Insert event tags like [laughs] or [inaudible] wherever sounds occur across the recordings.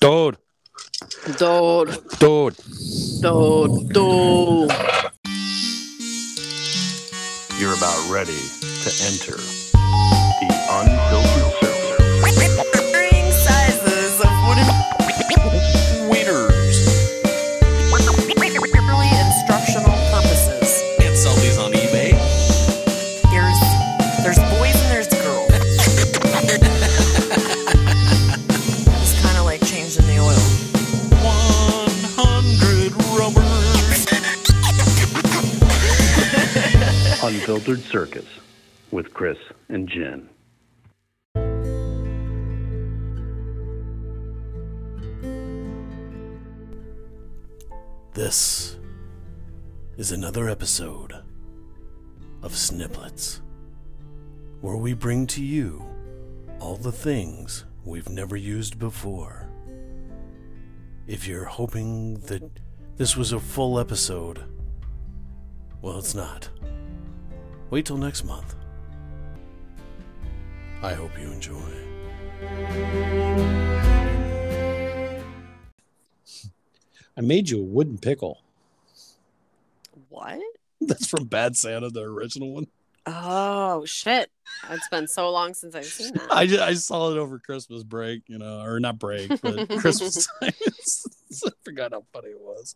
Dude, Dude, dude. dude, dude. You're about ready to enter the unfiltered Unfiltered Circus with Chris and Jen. This is another episode of Snibblets, where we bring to you all the things we've never used before. If you're hoping that this was a full episode, well, it's not. Wait till next month. I hope you enjoy. I made you a wooden pickle. What? [laughs] That's from Bad Santa, the original one. Oh shit! It's been so long since I've seen that. I, ju- I saw it over Christmas break, you know, or not break, but [laughs] Christmas time. [laughs] I forgot how funny it was.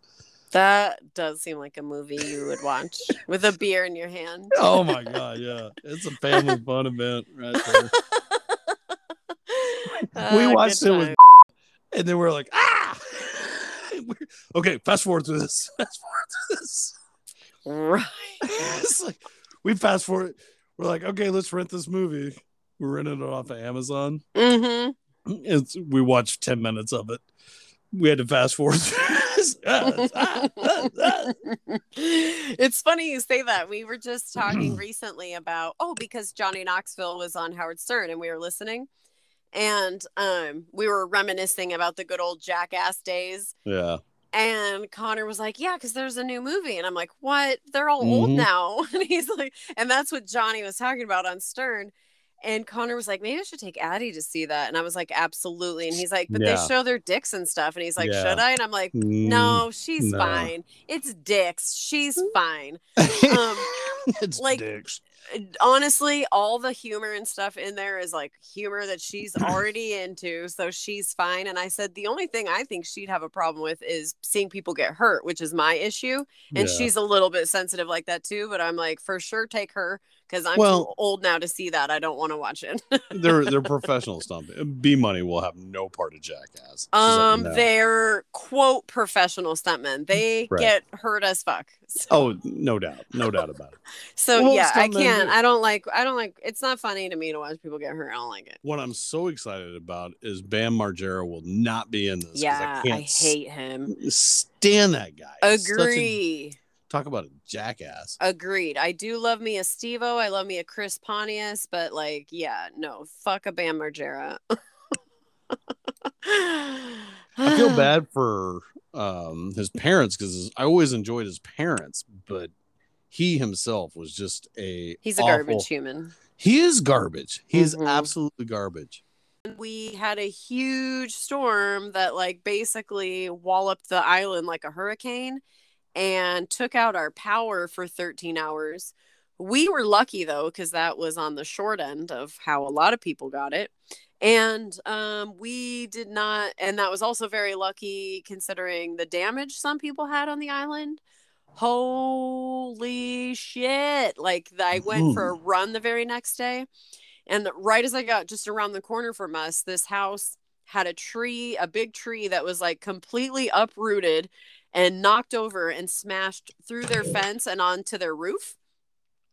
That does seem like a movie you would watch [laughs] with a beer in your hand. Oh my god, yeah, it's a family [laughs] fun event right there. we Ah, watched it with, [laughs] and then we're like, ah. We're- okay, fast forward through this. Fast forward through this. right. it's like we fast forward. We're like, okay, let's rent this movie. We rented it off of Amazon. Mm-hmm. It's we watched ten minutes of it. We had to fast forward. This. Ah, ah, ah. it's funny you say that. We were just [clears throat] talking recently about oh, because Johnny Knoxville was on Howard Stern and we were listening. And um we were reminiscing about the good old jackass days. yeah, And Connor was like, Yeah, because there's a new movie. And I'm like, What? They're all old Mhm. now. [laughs] And he's like, and that's what Johnny was talking about on Stern. And Connor was like, Maybe I should take Addie to see that. And I was like, Absolutely. And he's like, But Yeah. they show their dicks and stuff. And he's like, Yeah. Should I? And I'm like, Mm, No, she's no. fine. It's dicks. She's [laughs] fine. Um, it's like- dicks. honestly, all the humor and stuff in there is like humor that she's already into, so she's fine. And I said the only thing I think she'd have a problem with is seeing people get hurt, which is my issue. And Yeah. she's a little bit sensitive like that too. But I'm like, for sure, take her because I'm Well- too old now to see that. I don't want to watch it. [laughs] they're they're professional stunt. B Money will have no part of Jackass. Just let you um, they're quote professional stuntmen. They Right. get hurt as fuck. So, Oh, no doubt, no doubt about it. [laughs] so Well, yeah, I can't. I don't like. I don't like. It's not funny to me to watch people get hurt. I don't like it. What I'm so excited about is Bam Margera will not be in this. Yeah, I, can't hate him. stand that guy. He's such a- Agree. Talk about a jackass. Agreed. I do love me a Steve-O. I love me a Chris Pontius, but like, yeah, no, fuck a Bam Margera. [laughs] I feel [sighs] bad for um his parents because I always enjoyed his parents, but he himself was just a He's a garbage human. He is garbage. He is Mhm. absolutely garbage. We had a huge storm that like basically walloped the island like a hurricane and took out our power for 13 hours. We were lucky though, because that was on the short end of how a lot of people got it. And um, we did not, and that was also very lucky considering the damage some people had on the island. Holy shit. Like, I went for a run the very next day. And right as I got just around the corner from us, this house had a tree, a big tree that was like completely uprooted and knocked over and smashed through their fence and onto their roof.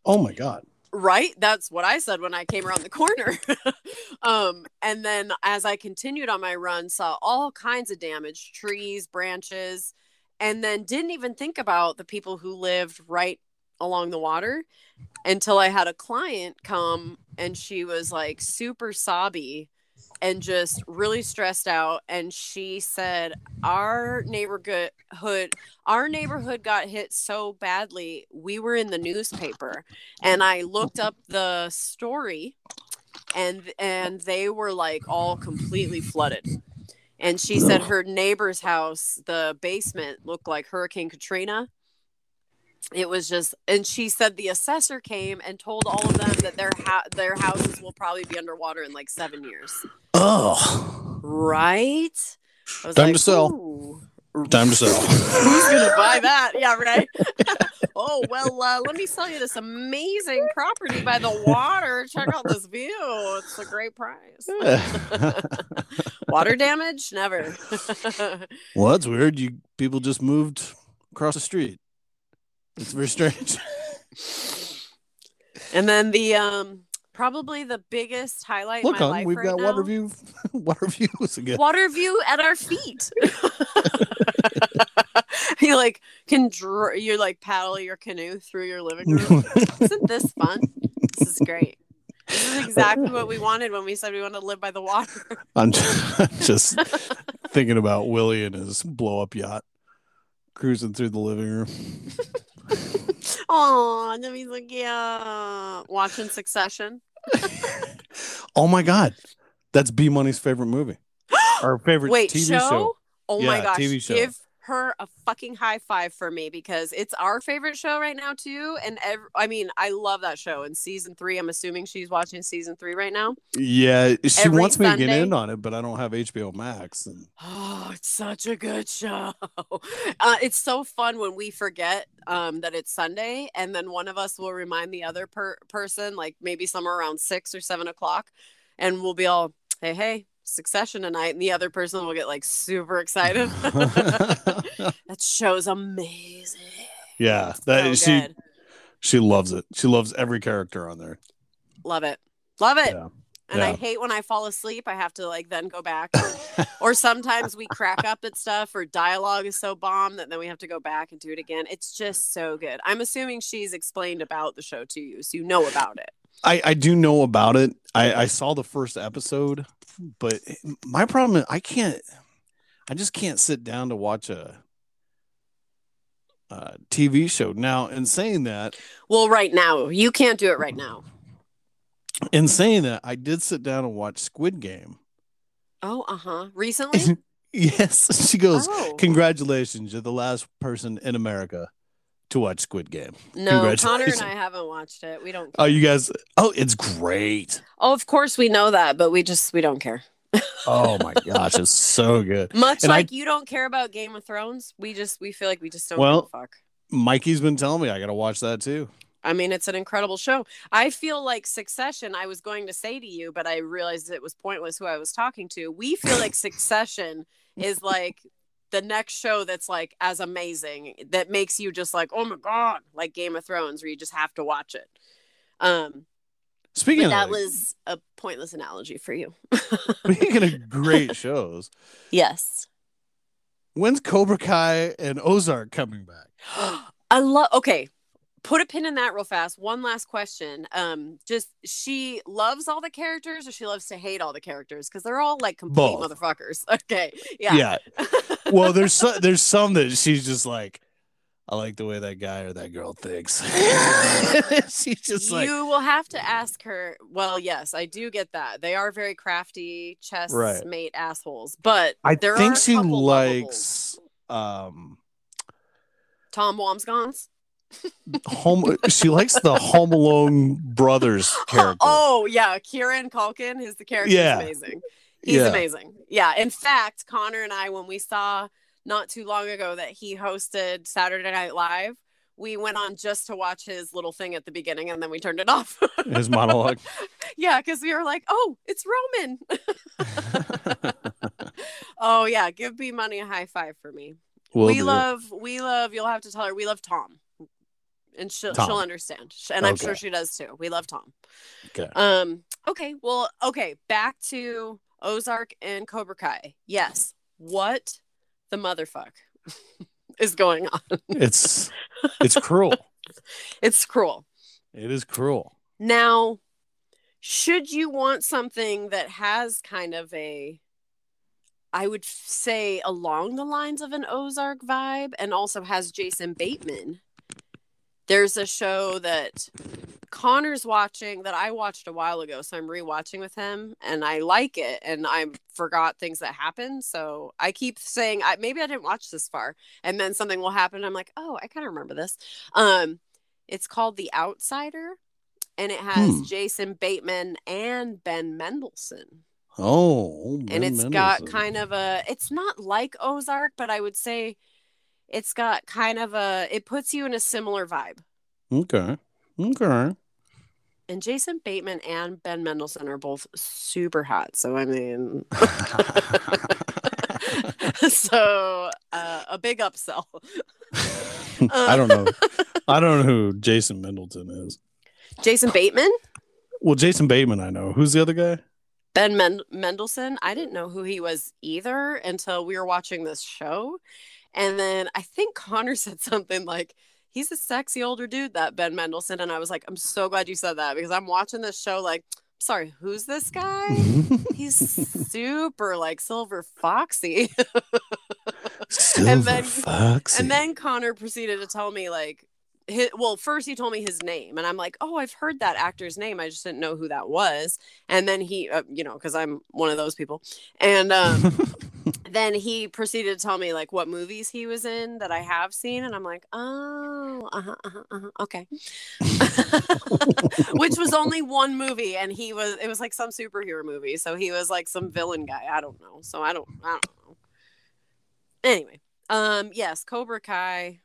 Oh my god. Right? That's what I said when I came around the corner. [laughs] um, and then as I continued on my run, saw all kinds of damage, trees, branches, and then didn't even think about the people who lived right along the water until I had a client come and she was like super sobby and just really stressed out and she said our neighborhood our neighborhood got hit so badly we were in the newspaper. And I looked up the story and and they were like all completely flooded. And she said her neighbor's house, the basement looked like Hurricane Katrina. It was just, and she said the assessor came and told all of them that their ha- their houses will probably be underwater in like seven years. Oh, Right? Time to sell. "Ooh, time to sell. Who's gonna buy [laughs] that? Yeah, right. [laughs] oh well, uh, let me sell you this amazing property by the water. Check out this view. It's a great price. [laughs] Water damage? Never. well, that's weird. You people just moved across the street. It's very strange. [laughs] and then the um probably the biggest highlight Look on, we've right got now, water view, [laughs] water views again. water view at our feet. [laughs] you like can dr- you like paddle your canoe through your living room. Isn't this fun? This is great. This is exactly what we wanted when we said we wanted to live by the water. I'm just, just thinking about Willie and his blow up yacht cruising through the living room. [laughs] Oh, that means like yeah, watching Succession. [laughs] Oh my god, that's B Money's favorite movie. [gasps] Our favorite Wait, TV show? show. Oh my Yeah, gosh, TV show. give her a fucking high five for me because it's our favorite show right now too. And ev- I mean, I love that show. In season three, I'm assuming she's watching season three right now. Yeah, she Every wants me to get in on it, but I don't have HBO Max. And Oh, it's such a good show. [laughs] Uh, it's so fun when we forget um, that it's Sunday, and then one of us will remind the other per- person, like maybe somewhere around six or seven o'clock, and we'll be all, "Hey, hey, Succession tonight," and the other person will get like super excited. [laughs] [laughs] that show's amazing. yeah, that so she good. she loves it. She loves every character on there. Love it, love it. Yeah. And I hate when I fall asleep. I have to like then go back. [laughs] Or, or sometimes we crack up at stuff or dialogue is so bomb that then we have to go back and do it again. It's just so good. I'm assuming she's explained about the show to you, so you know about it. I, I do know about it. I, I saw the first episode, but my problem is I can't. I just can't sit down to watch a, a TV show now. In saying that, Well, right now, you can't do it right now. in saying that, I did sit down and watch Squid Game. Oh, uh huh. [laughs] Recently? yes, she goes. oh. Congratulations, you're the last person in America to watch Squid Game. no, Connor and. I haven't watched it. We don't. Oh, you guys! Oh, it's great. Oh, of course we know that, but we just we don't care. Oh my [laughs] gosh, it's so good. Much And I- like you don't care about Game of Thrones, we just we feel like we just don't Well- give a fuck. Mikey's been telling me I got to watch that too. I mean, it's an incredible show. I feel like Succession, I was going to say to you, but I realized it was pointless who I was talking to. We feel like [laughs] Succession is like the next show that's like as amazing that makes you just like, oh my God, like Game of Thrones, where you just have to watch it. Um, Speaking that was a pointless analogy for you. [laughs] speaking of great [laughs] shows, yes. when's Cobra Kai and Ozark coming back? [gasps] I love okay. Put a pin in that real fast. One last question. Um, just she loves all the characters or she loves to hate all the characters? Because they're all like complete Both. motherfuckers. [laughs] Okay. Yeah yeah. Well, there's so, there's some that she's just like, I like the way that guy or that girl thinks. [laughs] she's just like, you will have to ask her. Well, yes, I do get that. They are very crafty chess Right. mate assholes, but I there think she likes um Tom Wambsgans. home. she likes the Home Alone brothers [laughs] character. Oh yeah, Kieran Culkin. is the character Yeah. amazing. He's Yeah. amazing. Yeah. In fact, Connor and I, when we saw not too long ago that he hosted Saturday Night Live, we went on just to watch his little thing at the beginning and then we turned it off. [laughs] His monologue. yeah, because we were like, oh, it's Roman. [laughs] oh yeah, give B Money a high five for me. Will we do. love, we love. You'll have to tell her we love Tom, and she'll Tom. she'll understand, and I'm sure she does too. We love Tom. Okay. Um. Okay. Well. Okay. Back to Ozark and Cobra Kai. Yes. What the motherfuck [laughs] is going on? It's it's cruel. [laughs] It's cruel. It is cruel. Now, should you want something that has kind of a, I would say along the lines of an Ozark vibe and also has Jason Bateman, there's a show that Connor's watching that I watched a while ago, so I'm rewatching with him, and I like it, and I forgot things that happened. So I keep saying, I, maybe I didn't watch this far, and then something will happen. I'm like, oh, I kind of remember this. Um, it's called The Outsider, and it has Hmm. Jason Bateman and Ben Mendelsohn, Oh, and Ben it's got kind of a. It's not like Ozark, but I would say it's got kind of a. It puts you in a similar vibe. okay. Okay. And Jason Bateman and Ben Mendelsohn are both super hot. So I mean, [laughs] [laughs] so uh, a big upsell. [laughs] I don't know. I don't know who Jason Middleton is. Jason Bateman, Well, Jason Bateman, I know. Who's the other guy? Ben Men- Mendelsohn. I didn't know who he was either until we were watching this show, and then I think Connor [laughs] said something like. He's a sexy older dude, that Ben Mendelsohn. And I was like, I'm so glad you said that because I'm watching this show like, sorry, who's this guy? [laughs] He's super like silver foxy. [laughs] Silver And then- Foxy. And then Connor proceeded to tell me like, his, well, first he told me his name, and I'm like, oh, I've heard that actor's name. I just didn't know who that was. And then he, uh, you know, because I'm one of those people. And um, [laughs] then he proceeded to tell me like what movies he was in that I have seen, and I'm like, oh, uh-huh, uh-huh, uh-huh, okay. [laughs] Which was only one movie, and he was it was like some superhero movie, so he was like some villain guy. I don't know, so I don't I don't know. Anyway, um, yes, Cobra Kai,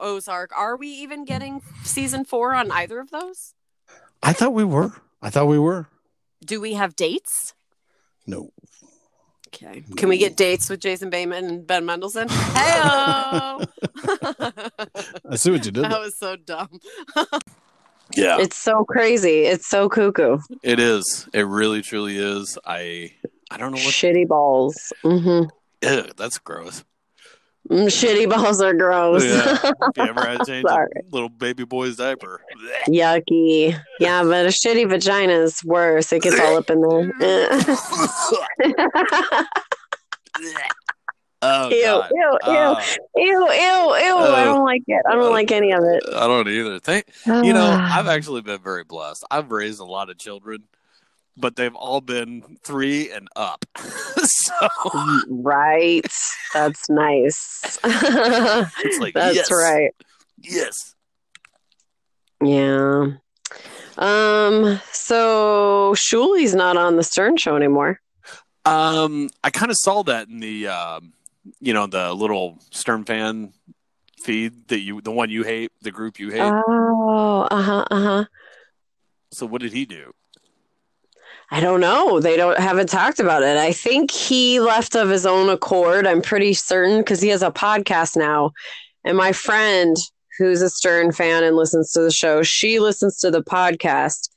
Ozark. Are we even getting season four on either of those? I thought we were. I thought we were. Do we have dates? No. Okay. Can we get dates with Jason Bateman and Ben Mendelsohn? Hey, [laughs] I see what you did. that there. was so dumb. Yeah, It's so crazy. It's so cuckoo. it is. It really, truly is. I I don't know what. Shitty balls. hmm Ew, that's gross. Mm, shitty balls are gross. Yeah. [laughs] You ever had to change a little baby boy's diaper. Yucky. Yeah, but a shitty vagina is worse. It gets all up in there. [laughs] [laughs] oh ew, God. ew, ew, Oh, ew, ew, ew. I uh, don't like it. I don't uh, like any of it. I don't either. Thank you know, I've actually been very blessed. I've raised a lot of children, but they've all been three and up. [laughs] so right. That's nice. it's like That's yes, right. Yes. Yeah. Um. So Shuli's not on the Stern Show anymore. Um, I kind of saw that in the, um, you know, the little Stern fan feed that you, the one you hate, the group you hate. Oh. Uh huh. Uh huh. so what did he do? I don't know. They don't haven't talked about it. I think he left of his own accord. I'm pretty certain because he has a podcast now. And my friend, who's a Stern fan and listens to the show, she listens to the podcast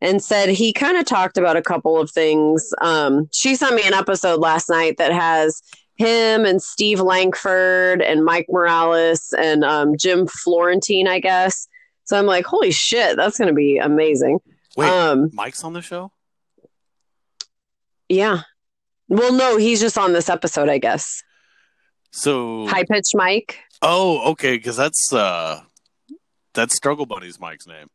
and said he kind of talked about a couple of things. Um, she sent me an episode last night that has him and Steve Langford and Mike Morales and um, Jim Florentine, I guess. So I'm like, holy shit, that's going to be amazing. Wait, Um, Mike's on the show? Yeah. Well, no, he's just on this episode, I guess. So, High pitched Mike. oh, okay, because that's, uh, that's Struggle Buddy's Mike's name.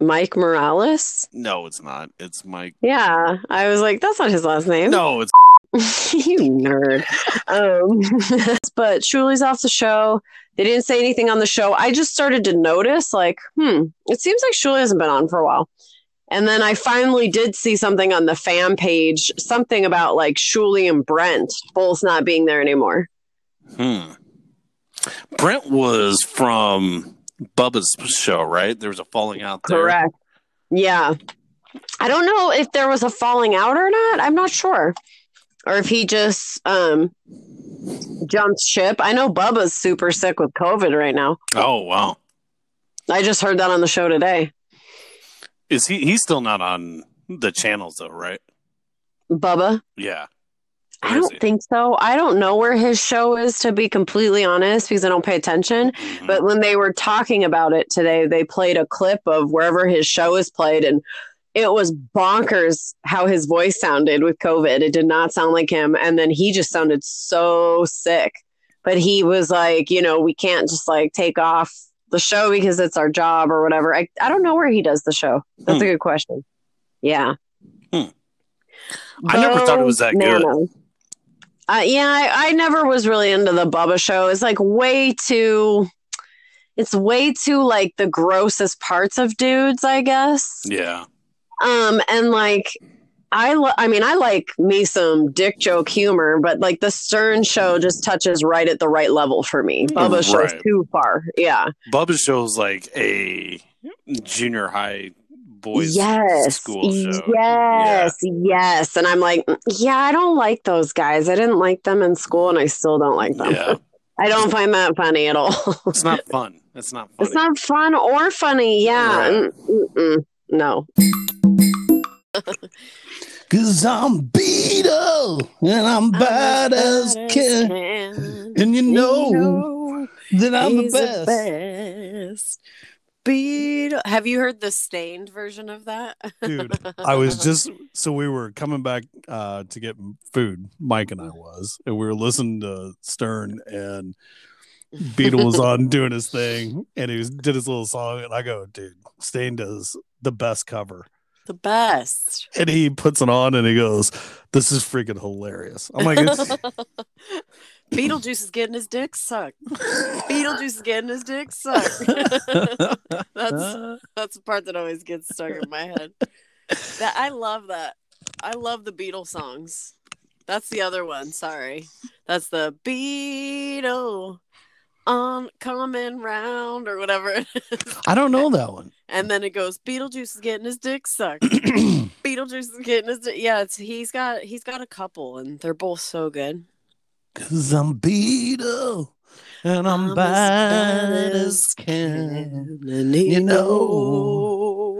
Mike Morales. No, it's not. It's Mike. Yeah. I was like, that's not his last name. No, it's [laughs] you nerd. um, [laughs] but Shuli's off the show. They didn't say anything on the show. I just started to notice, like, hmm, it seems like Shuli hasn't been on for a while. And then I finally did see something on the fan page, something about like Shuli and Brent both not being there anymore. Hmm. Brent was from Bubba's show, right? There was a falling out there. Correct. Yeah. I don't know if there was a falling out or not. I'm not sure. Or if he just um jumped ship. I know Bubba's super sick with COVID right now. Oh wow. I just heard that on the show today. Is he? He's still not on the channels though, right? Bubba? Yeah. I don't think so. I don't know where his show is to be completely honest because I don't pay attention. Mhm. But when they were talking about it today, they played a clip of wherever his show is played, and it was bonkers how his voice sounded with COVID. It did not sound like him. And then he just sounded so sick. But he was like, you know, we can't just like take off the show because it's our job or whatever. I, I don't know where he does the show. That's a good question. Yeah. Hmm. I never thought it was that good. Uh, yeah, I, I never was really into the Bubba show. It's like way too. It's way too like the grossest parts of dudes, I guess. Yeah. Um, and like I, lo- I mean, I like me some dick joke humor, but like the Stern show just touches right at the right level for me. Bubba show's Right. too far. Yeah. Bubba show's like a junior high boys yes. school show. Yes. Yes. And I'm like, "Mm, yeah, I don't like those guys. I didn't like them in school, and I still don't like them. Yeah. [laughs] I don't find that funny at all. It's not fun. It's not funny. it's not fun or funny. Yeah. Right. Mm. No. [laughs] Cause I'm Beetle and I'm bad as can. And you know that I'm the He's best. best. Beetle. Have you heard the Staind version of that? Dude, I was [laughs] just so we were coming back uh to get food, Mike and I was, and we were listening to Stern and Beetle was on doing his thing and he was did his little song and I go, dude, Staind does the best cover. The best. And he puts it on and he goes, This is freaking hilarious. I'm like, [laughs] Beetlejuice is getting his dick sucked. Beetlejuice is getting his dick sucked. [laughs] that's that's the part that always gets stuck in my head. That I love that. I love the Beetle songs. That's the other one. Sorry, that's the Beetle on coming round or whatever. I don't know that one. [laughs] and then it goes, Beetlejuice is getting his dick sucked. [clears throat] Beetlejuice is getting his dick. Yeah, it's he's got he's got a couple, and they're both so good. Cause I'm Beetle and I'm, as bad as can. and you know.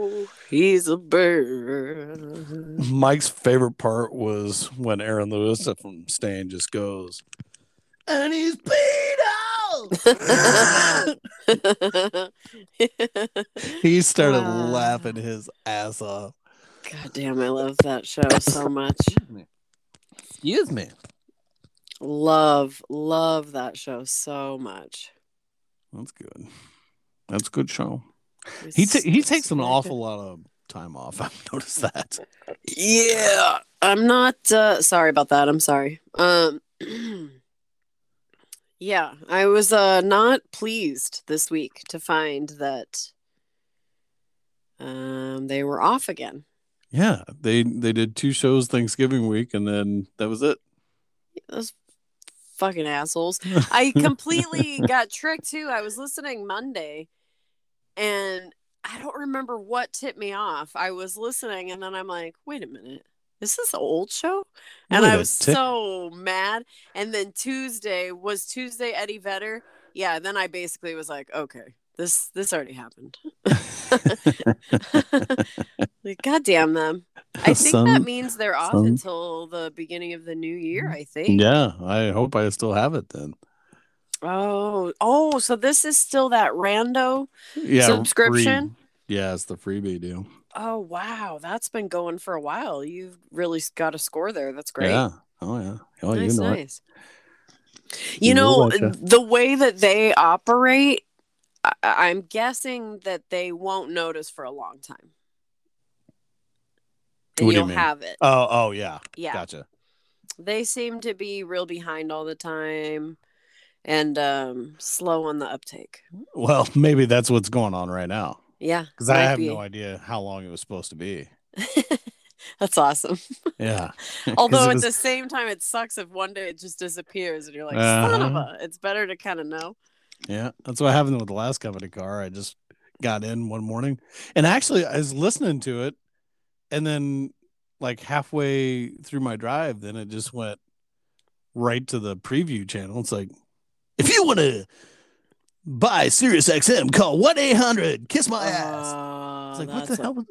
know he's a bird. Mike's favorite part was when Aaron Lewis from Staind just goes, and he's Beetle. [laughs] he started Wow. laughing his ass off. God damn, I love that show so much. Excuse me. Love, love that show so much. That's good. That's a good show. It's- He ta- he takes an awful lot of time off. [laughs] I've noticed that. Yeah, I'm not uh, sorry about that. I'm sorry. Um, [clears throat] yeah, I was uh, not pleased this week to find that um, they were off again. Yeah, they they did two shows Thanksgiving week, and then that was it. Those fucking assholes. [laughs] I completely got tricked too. I was listening Monday and I don't remember what tipped me off. I was listening and then I'm like, wait a minute. Is this an old show? And Wait I was tick- so mad. And then Tuesday was Tuesday Eddie Vedder. Yeah, then I basically was like, okay, this this already happened. [laughs] like, God damn them. I [laughs] think that means they're off some- until the beginning of the new year, mm, I think. yeah, I hope I still have it then. Oh, oh, so this is still that rando? Yeah, Subscription? free- Yeah, it's the freebie deal. Oh, wow, that's been going for a while. You've really got a score there. That's great. Yeah. Oh yeah. Oh, nice, you know it. nice. You You know, the way that they operate, I- I'm guessing that they won't notice for a long time. And you you'll mean? have it. Oh, oh yeah. Yeah. Gotcha. They seem to be real behind all the time and um slow on the uptake. Well, [laughs] maybe that's what's going on right now Yeah. because I have be. no idea how long it was supposed to be. [laughs] That's awesome. Yeah. [laughs] [laughs] Although at was- the same time, it sucks if one day it just disappears and you're like, son of Uh-huh. a. It's better to kind of know. Yeah, that's what happened with the last company car. I just got in one morning, and actually, I was listening to it, and then like halfway through my drive, then it just went right to the preview channel. It's like, if you want to buy Sirius XM, call one eight hundred Kiss My uh, Ass. Oh, It's like, what the hell? Was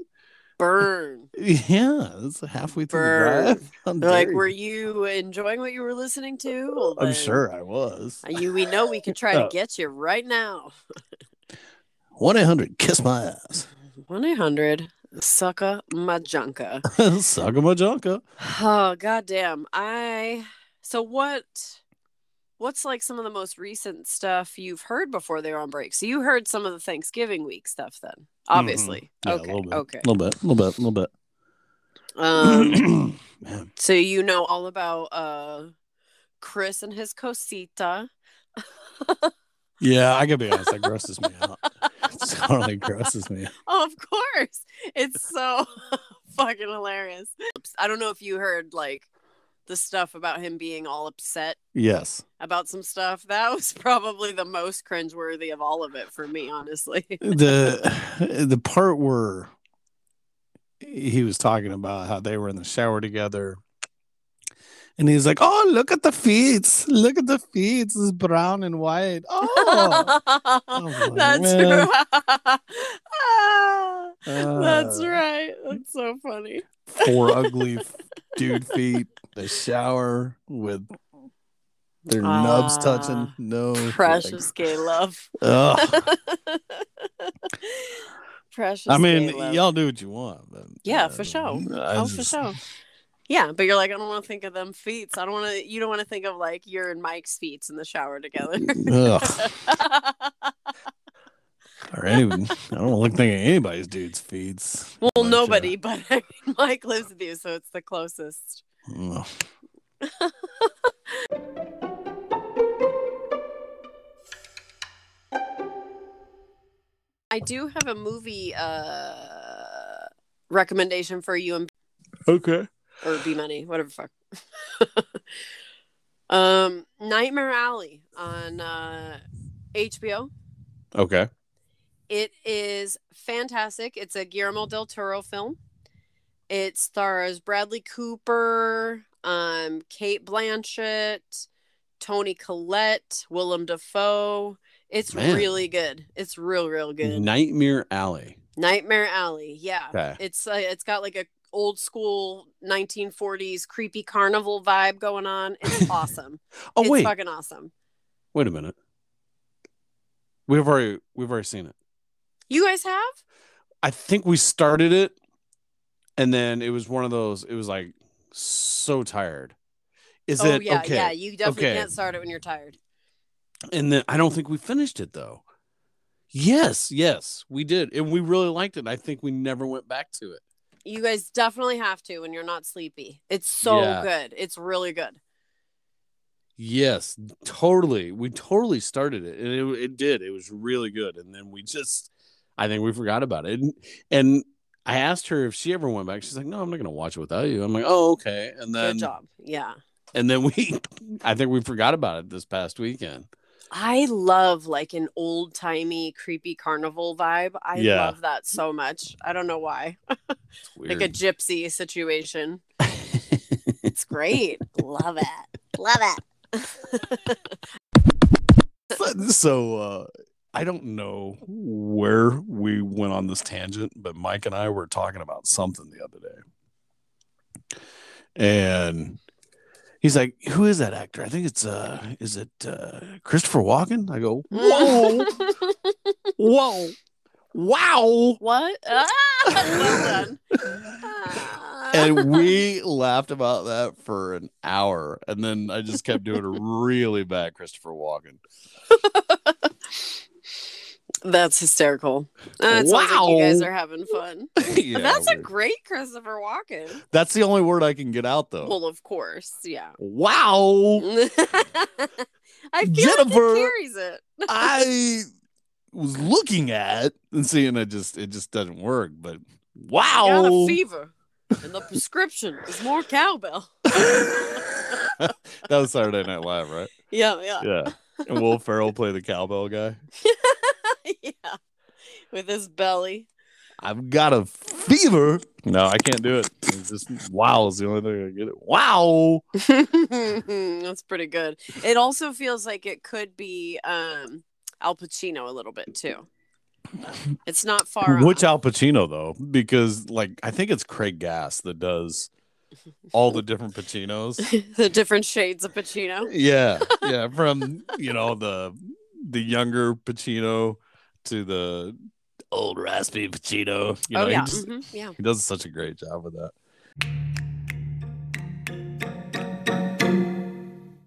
Burn. [laughs] Yeah, that's halfway through Burn. the drive. [laughs] Like, were you. enjoying what you were listening to? Well, I'm sure I was. You, we know we can try to [laughs] get you right now. One eight hundred Kiss My Ass. 1 800 Sucka Majanka. Suck 'em a junka. Oh, goddamn. I. So, what. What's like some of the most recent stuff you've heard before they were on break? So you heard some of the Thanksgiving week stuff then, obviously. Mm-hmm. Yeah, okay. a little bit, Okay. a little bit, a little bit, a little bit. Um, [clears throat] so you know all about uh Chris and his cosita. [laughs] Yeah, I gotta be honest. That grosses me out. [laughs] It totally grosses me. out. Oh, of course. It's so [laughs] fucking hilarious. I don't know if you heard like the stuff about him being all upset Yes. about some stuff. That was [laughs] probably the most cringeworthy of all of it for me, honestly. [laughs] the the part where he was talking about how they were in the shower together and he's like oh look at the feet look at the feet it's brown and white [laughs] oh my That's man. right. Ah, That's Uh, right. That's so funny. four ugly dude feet the shower with their nubs Ah, touching no Precious gay love. Ugh. [laughs] Precious. i gay mean love. y'all do what you want but Yeah, uh, for sure. I Oh, for sure. Yeah, but you're like, I don't want to think of them feet. I don't want to. You don't want to think of like your and Mike's feet in the shower together. Ugh. [laughs] or any, I don't like thinking of anybody's dude's feeds. well, But, uh, nobody, but [laughs] I mean, Mike lives with you, so it's the closest. I do have a movie uh recommendation for you and okay. or B Money, whatever fuck. [laughs] um, Nightmare Alley on uh HBO. Okay. It is fantastic. It's a Guillermo del Toro film. It stars Bradley Cooper, um, Cate Blanchett, Toni Collette, Willem Dafoe. It's Man. really good. It's real, real good. Nightmare Alley. Nightmare Alley. Yeah. Okay. It's uh, it's got like a old school 1940s creepy carnival vibe going on. It's [laughs] awesome. Oh it's wait, fucking awesome. wait a minute. We've already we've already seen it. You guys have? I think we started it, and then it was one of those. It was like so tired. Is oh it yeah, okay? yeah. You definitely okay. can't start it when you're tired. And then I don't think we finished it though. Yes, yes, we did, and we really liked it. I think we never went back to it. You guys definitely have to when you're not sleepy. It's so Yeah. good. It's really good. Yes, totally. We totally started it, and it, it did. It was really good, and then we just, I think we forgot about it. And, and I asked her if she ever went back. She's like, "No, I'm not going to watch it without you." I'm like, "Oh, okay." And then, good job. Yeah. and then we, [laughs] I think we forgot about it this past weekend. I love like an old timey creepy carnival vibe. I Yeah. love that so much. I don't know why. [laughs] Like a gypsy situation. [laughs] It's great. love it. Love it. so uh I don't know where we went on this tangent, but Mike and I were talking about something the other day. And he's like, Who is that actor? I think it's uh is it uh Christopher Walken? I go, Whoa, whoa, wow. what? Ah, well done. Ah. And we [laughs] laughed about that for an hour. And then I just kept doing a really bad Christopher Walken. That's hysterical. Uh, it sounds like you guys are having fun. [laughs] yeah, [laughs] That's a great Christopher Walken. That's the only word I can get out though. Well, of course, yeah. Wow. [laughs] I feel Jennifer, like it carries it. I was looking at and seeing it just it just doesn't work, but wow, Got a wow. fever, and the prescription is more cowbell. that was Saturday Night Live, right? Yeah, yeah, Yeah. And Will Ferrell played the cowbell guy. With his belly. I've got a fever. No, I can't do it. It's just wow is the only thing I get it. Wow. [laughs] That's pretty good. It also feels like it could be um Al Pacino a little bit too. It's not far Which off. Al Pacino though? Because like I think it's Craig Gass that does all the different Pacinos. [laughs] the different shades of Pacino. Yeah, yeah, [laughs] from you know the the younger Pacino to the old raspy Pacino. You know, oh yeah, he, just- mhm, yeah. he does such a great job with that.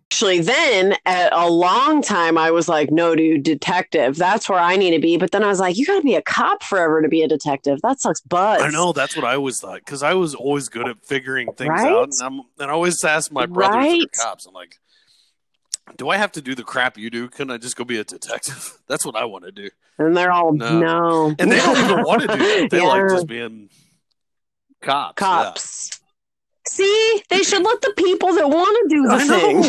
actually then at a long time I was like, no, dude, detective. That's where I need to be. But then I was like, you gotta be a cop forever to be a detective. That sucks buzz. I know that's what I always thought because I was always good at figuring things Right? out, and I'm and I always asked my brothers if Right. they're cops. I'm like, do I have to do the crap you do? Can I just go be a detective? [laughs] That's what I want to do. And they're all No. no. And they don't even want to do that. They [laughs] like just being cops. yeah. cops. See, they should let the people that want to do the thing.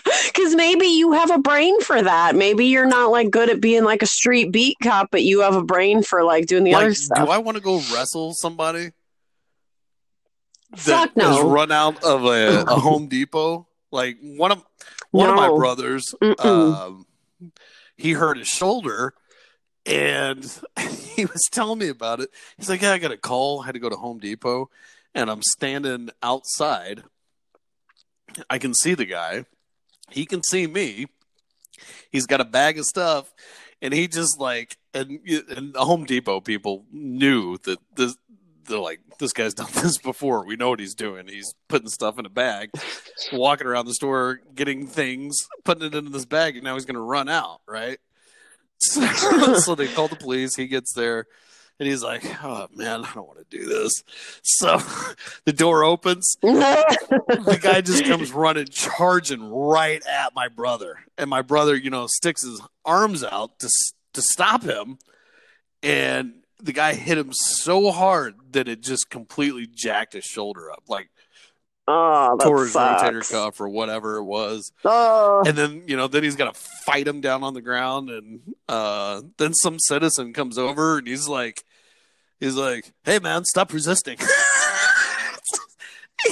[laughs] Because maybe you have a brain for that. Maybe you're not like good at being like a street beat cop, but you have a brain for like doing the other stuff. do I want to go wrestle somebody Fuck no. run out of a, a Home Depot? Like one of one of my brothers, um, he hurt his shoulder, and [laughs] he was telling me about it. He's like, "Yeah, I got a call. I had to go to Home Depot, and I'm standing outside. I can see the guy. He can see me. He's got a bag of stuff." And he just like and and the Home Depot people knew that this they're like this guy's done [laughs] this before. We know what he's doing. He's putting stuff in a bag, walking around the store, getting things, putting it into this bag, and now he's going to run out, right? [laughs] So, so they call the police. He gets there, and he's like, "Oh man, I don't want to do this." So [laughs] the door opens. The guy just comes running, charging right at my brother, and my brother, you know, sticks his arms out to to stop him, and the guy hit him so hard that it just completely jacked his shoulder up, like oh, tore his sucks. rotator cuff or whatever it was. Oh, And then you know, then he's got to fight him down on the ground, and uh, then some citizen comes over and he's like, he's like, "Hey man, stop resisting." [laughs]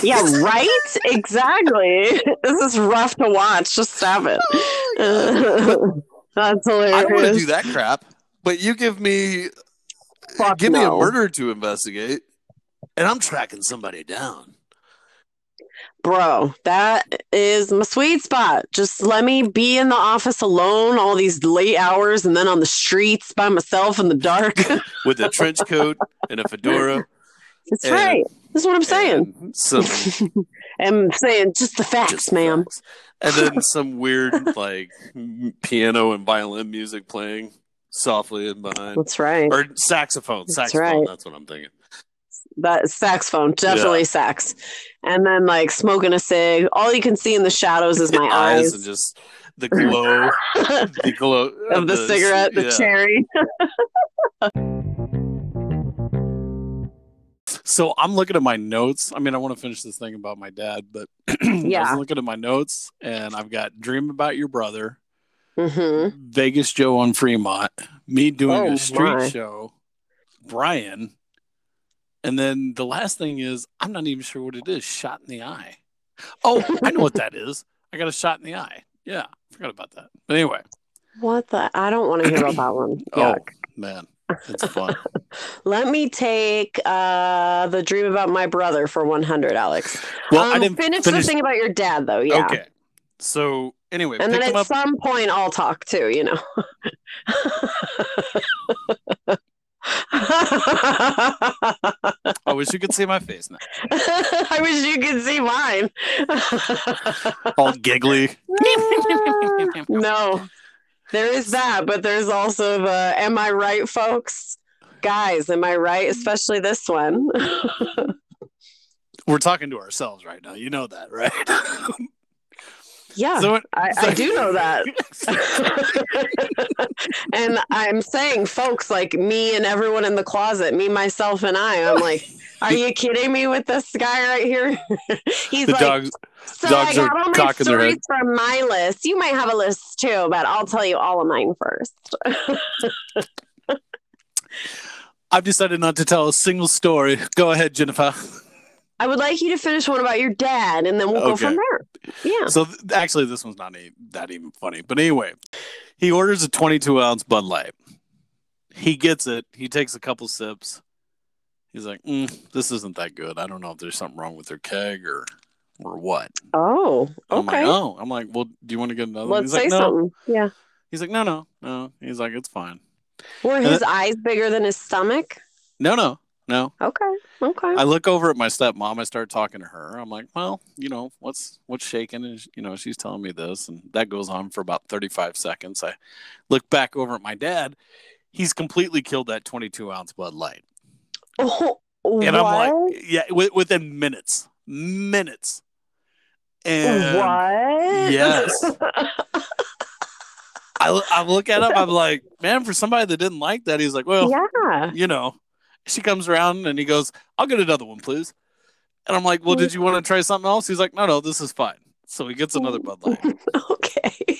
yeah, right? exactly. [laughs] This is rough to watch. Just stop it. [laughs] That's hilarious. I don't want to do that crap, but you give me Fuck give me a murder to investigate, and I'm tracking somebody down. Bro, that is my sweet spot. Just let me be in the office alone all these late hours and then on the streets by myself in the dark. [laughs] with a trench coat and a fedora. That's And- right. That's what I'm saying. Some [laughs] I'm saying just the facts, just ma'am. facts. And then [laughs] some weird like piano and violin music playing softly in behind, That's right. or saxophone. That's Saxophone. right. That's what I'm thinking. That saxophone, definitely sax. And then like smoking a cig. All you can see in the shadows is [laughs] my eyes eyes. and just the glow, [laughs] the glow of the, cigarette, the yeah. cherry. [laughs] So I'm looking at my notes. I mean, I want to finish this thing about my dad, but [clears throat] yeah. I Yeah. was looking at my notes and I've got Dream About Your Brother, hmm Vegas Joe on Fremont, me doing Oh, a street my. show, Brian, and then the last thing is I'm not even sure what it is. Shot in the eye. Oh, I know what that [laughs] is. I got a shot in the eye. Yeah, forgot about that. But anyway, What the? I don't want to hear about that one. [clears throat] oh man, it's fun. [laughs] Let me take uh, the dream about my brother for 100, Alex. Well, um, I didn't finish, finish. the thing about your dad, though. Yeah. Okay, so anyway, And then at up. some point, I'll talk too, you know. I wish you could see my face now. [laughs] I wish you could see mine. [laughs] All giggly. [laughs] no, there is that, but there's also the am I right, folks? Guys, am I right? Especially this one. We're talking to ourselves right now. You know that, right? Yeah, So, I, I do know that. [laughs] [laughs] and I'm saying, folks, like me and everyone in the closet, me, myself, and I, I'm like, are you kidding me with this guy right here? [laughs] He's the like, dogs. so dogs I got all my stories from my list. You might have a list too, but I'll tell you all of mine first. I've decided not to tell a single story. Go ahead, Jennifer. I would like you to finish one about your dad, and then we'll go from there. Yeah. So th- actually, this one's not e- that even funny. But anyway, he orders a 22 ounce Bud Light. He gets it. He takes a couple sips. He's like, mm, "This isn't that good. I don't know if there's something wrong with their keg or or what." Oh, I'm like, okay. "Oh," I'm like, "Well, do you want to get another?" one? Let's He's say like, "No." something. Yeah. He's like, "No, no, no." He's like, "It's fine." Were his eyes bigger than his stomach? No, no. No. Okay. Okay. I look over at my stepmom. I start talking to her. I'm like, well, you know, what's what's shaking? And you know, she's telling me this, and that goes on for about 35 seconds. I look back over at my dad. He's completely killed that 22 ounce Bud Light, Oh, and I'm what? like, yeah, wi- within minutes, minutes. And what? yes. [laughs] I, I look at him. I'm like, man, for somebody that didn't like that, he's like, well, yeah. you know, she comes around and he goes, I'll get another one, please. And I'm like, well, did you want to try something else? He's like, no, no, this is fine. So he gets another Bud Light. [laughs] Okay. [laughs]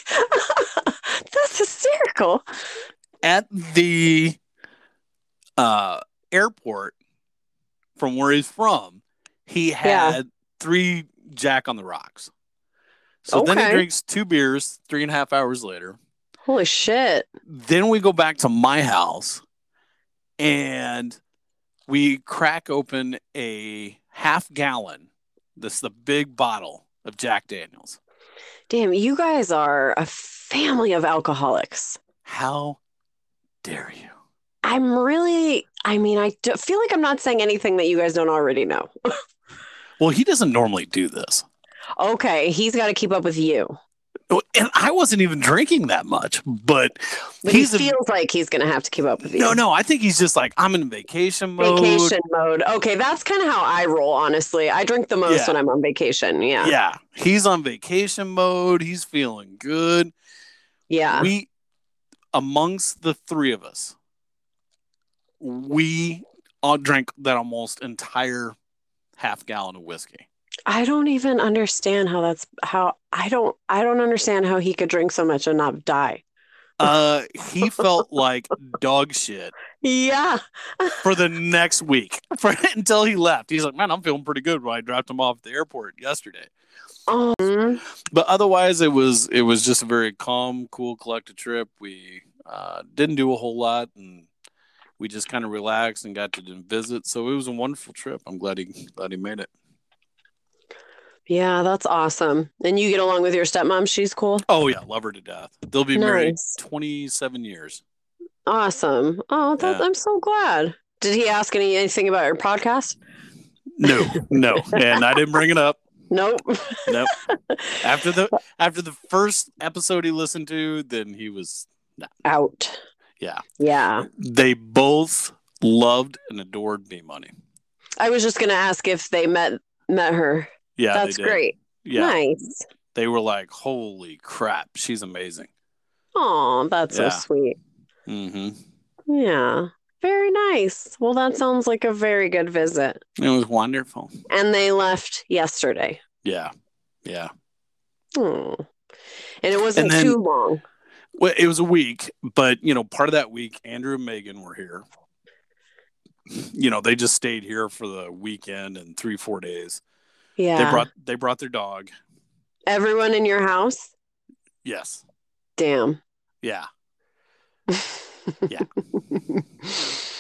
That's hysterical. At the uh, airport from where he's from, he Yeah. had three Jack on the Rocks. So then he drinks two beers three and a half hours later. Holy shit. Then we go back to my house and we crack open a half gallon. This is the big bottle of Jack Daniels. Damn, you guys are a family of alcoholics. How dare you? I'm really, I mean, I feel like I'm not saying anything that you guys don't already know. [laughs] Well, he doesn't normally do this. Okay, he's got to keep up with you. And I wasn't even drinking that much, but, But he feels like he's going to have to keep up with you. no, no. I think he's just like I'm in vacation mode. Vacation mode. Okay, that's kind of how I roll, honestly. I drink the most Yeah. when I'm on vacation. Yeah. Yeah, he's on vacation mode. He's feeling good. Yeah. we amongst the three of us we all drank that almost entire half gallon of whiskey I don't even understand how that's how I don't I don't understand how he could drink so much and not die. uh he felt [laughs] like dog shit. Yeah. for the [laughs] next week. [laughs] For, until he left. He's like man i'm feeling pretty good when i dropped him off at the airport yesterday. Oh, but otherwise it was it was just a very calm cool collected trip. We uh didn't do a whole lot and we just kind of relaxed and got to visit. So it was a wonderful trip. I'm glad he glad he made it yeah, that's awesome. And you get along with your stepmom? She's cool. Oh yeah, love her to death. They'll be married twenty seven years. Awesome. Oh, that, Yeah. I'm so glad. Did he ask any anything about your podcast? No, no, and I didn't bring it up. [laughs] Nope. Nope. [laughs] After the after the first episode he listened to, then he was. Out. Yeah, Yeah. they both loved and adored B Money. I was just gonna ask if they met met her. Yeah, That's they did. great. Yeah, Nice. they were like, "Holy crap, she's amazing." Oh, that's Yeah. so sweet. hmm Yeah. Very nice. Well, that sounds like a very good visit. It was wonderful. And they left yesterday. Yeah, yeah. Hmm. And it wasn't And then- too long. Well, it was a week, but you know, part of that week, Andrew and Megan were here. You know, they just stayed here for the weekend and three, four days. Yeah. They brought they brought their dog. Everyone in your house? Yes. Damn. Yeah. [laughs] Yeah.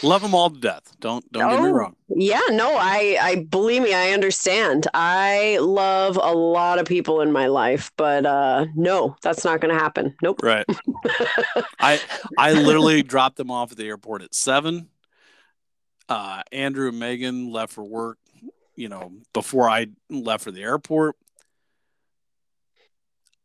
Love them all to death. Don't don't get me Oh. wrong. Yeah, no, I I believe me, I understand. I love a lot of people in my life, but uh no, that's not going to happen. Nope. Right. I I literally [laughs] dropped them off at the airport at seven. Uh, Andrew and Megan left for work. You know, before I left for the airport.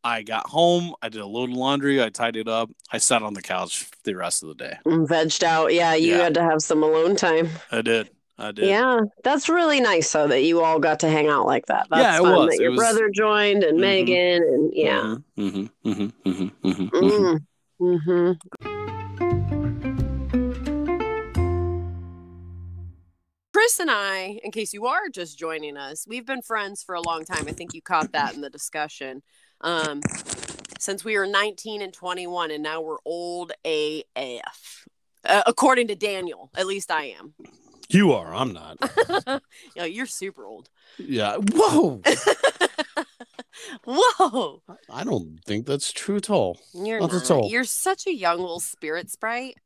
I got home. I did a load of laundry. I tidied up. I sat on the couch the rest of the day. Vegged out. Yeah, you Yeah. had to have some alone time. I did. I did. Yeah, that's really nice though that you all got to hang out like that. That's Yeah, it fun was. that It your was- brother joined and Mhm. Megan and yeah. Mm-hmm, mm-hmm, mm-hmm, mm-hmm, mm-hmm. Mm. hmm Chris and I, in case you are just joining us, we've been friends for a long time. I think you caught that in the discussion. Um, since we were 19 and 21, and now we're old AF. Uh, according to Daniel, at least I am. You are. I'm not. [laughs] you know, you're super old. Yeah. Whoa. [laughs] Whoa, I don't think that's true at all. you're Not not. at all. You're such a young little spirit sprite.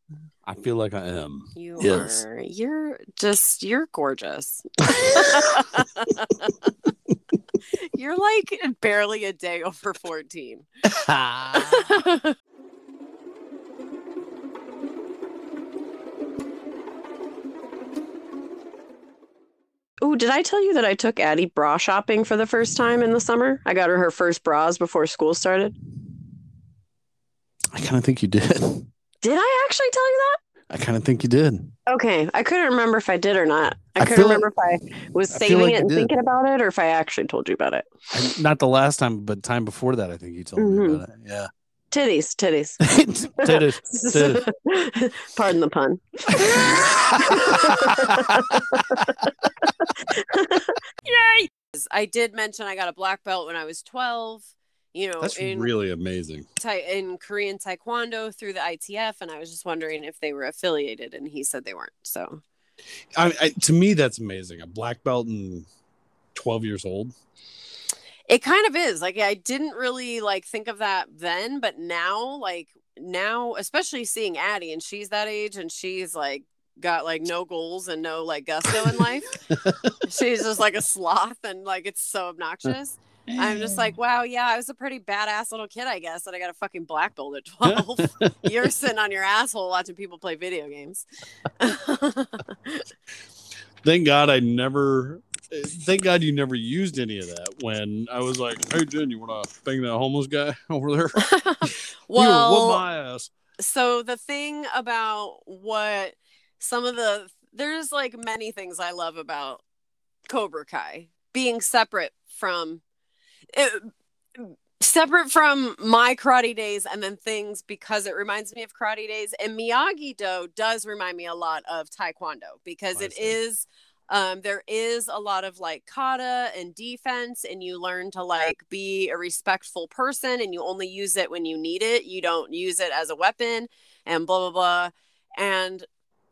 I feel like I am. You Yes. are. You're just. You're gorgeous. [laughs] you're like barely a day over 14. [laughs] Ooh, did I tell you that I took Addie bra shopping for the first time in the summer? I got her her first bras before school started. I kind of think you did. [laughs] Did I actually tell you that? I kind of think you did. Okay, I couldn't remember if I did or not. I, I couldn't feel remember if I was I saving like it and thinking about it or if I actually told you about it. I- not the last time, but time before that, I think you told me Mhm. about it. Yeah. Titties, titties. [laughs] Did it. [laughs] Pardon the pun. [laughs] Yay! I did mention I got a black belt when I was 12. You know, That's in really amazing. in Korean Taekwondo through the ITF, and I was just wondering if they were affiliated, and he said they weren't. So I, I, to me, that's amazing. A black belt and 12 years old. it kind of is. Like I didn't really like think of that then, but now, like now, especially seeing Addie, and she's that age, and she's like got like no goals and no like gusto in life. [laughs] she's just like a sloth, and like it's so obnoxious. I'm just like, wow, yeah, I was a pretty badass little kid, I guess, that I got a fucking black belt at [laughs] 12. You're sitting on your asshole watching people play video games. [laughs] Thank God I never. Eh, thank God you never used any of that when I was like, "Hey Jen, you want to bang that homeless guy [laughs] over there?" Well, whoop my ass. so the thing about what some of the there's like many things I love about Cobra Kai being separate from it, separate from my karate days and then things because it reminds me of karate days and Miyagi Do does remind me a lot of Taekwondo because I it is um there is a lot of like kata and defense and you learn to like be a respectful person and you only use it when you need it. You don't use it as a weapon and blah blah blah. And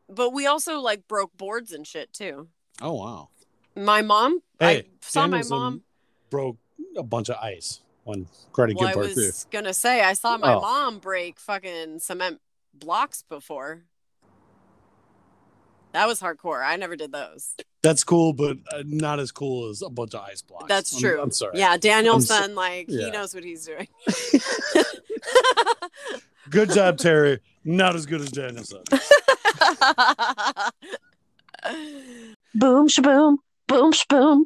but we also like broke boards and shit too. Oh wow! my mom i Hey, saw my mom. broke a bunch of ice on Karate well, Kid i Part was gonna say i saw my Oh. mom break fucking cement blocks before that was hardcore i never did those That's cool, but uh, not as cool as a bunch of ice blocks. that's I'm- true I'm, sorry. yeah Daniel-san like he knows what he's doing [laughs] Good job, Terry. Not as good as Daniel-san. [laughs] Boom shaboom, boom shaboom.